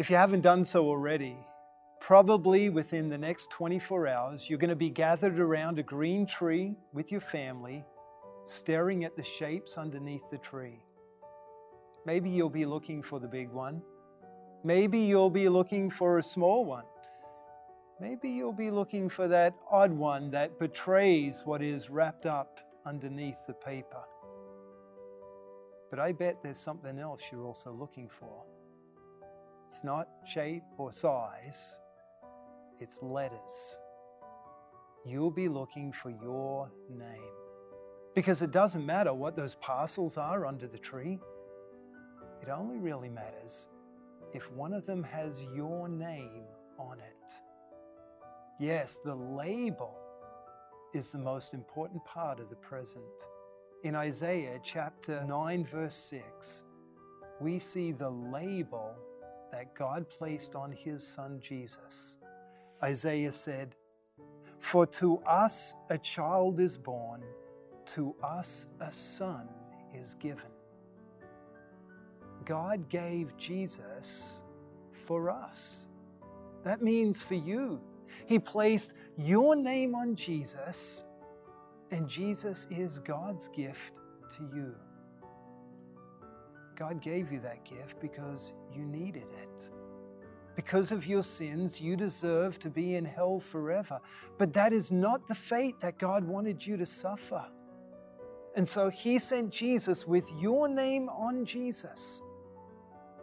If you haven't done so already, probably within the next 24 hours, you're going to be gathered around a green tree with your family, staring at the shapes underneath the tree. Maybe you'll be looking for the big one. Maybe you'll be looking for a small one. Maybe you'll be looking for that odd one that betrays what is wrapped up underneath the paper. But I bet there's something else you're also looking for. It's not shape or size, it's letters. You'll be looking for your name. Because it doesn't matter what those parcels are under the tree, it only really matters if one of them has your name on it. Yes, the label is the most important part of the present. In Isaiah chapter 9, verse 6, we see the label that God placed on his son Jesus. Isaiah said, For to us a child is born, to us a son is given. God gave Jesus for us. That means for you. He placed your name on Jesus, and Jesus is God's gift to you. God gave you that gift because you needed it. Because of your sins, you deserve to be in hell forever. But that is not the fate that God wanted you to suffer. And so He sent Jesus with your name on Jesus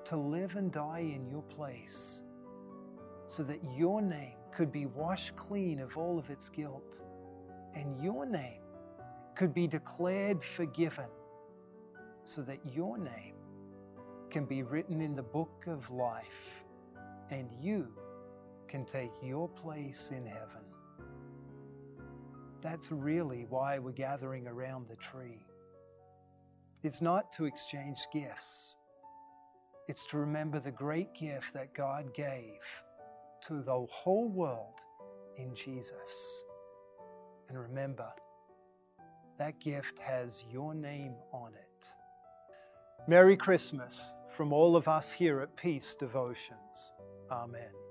to live and die in your place so that your name could be washed clean of all of its guilt and your name could be declared forgiven so that your name can be written in the book of life and you can take your place in heaven. That's really why we're gathering around the tree. It's not to exchange gifts, it's to remember the great gift that God gave to the whole world in Jesus. And remember, that gift has your name on it. Merry Christmas from all of us here at Peace Devotions. Amen.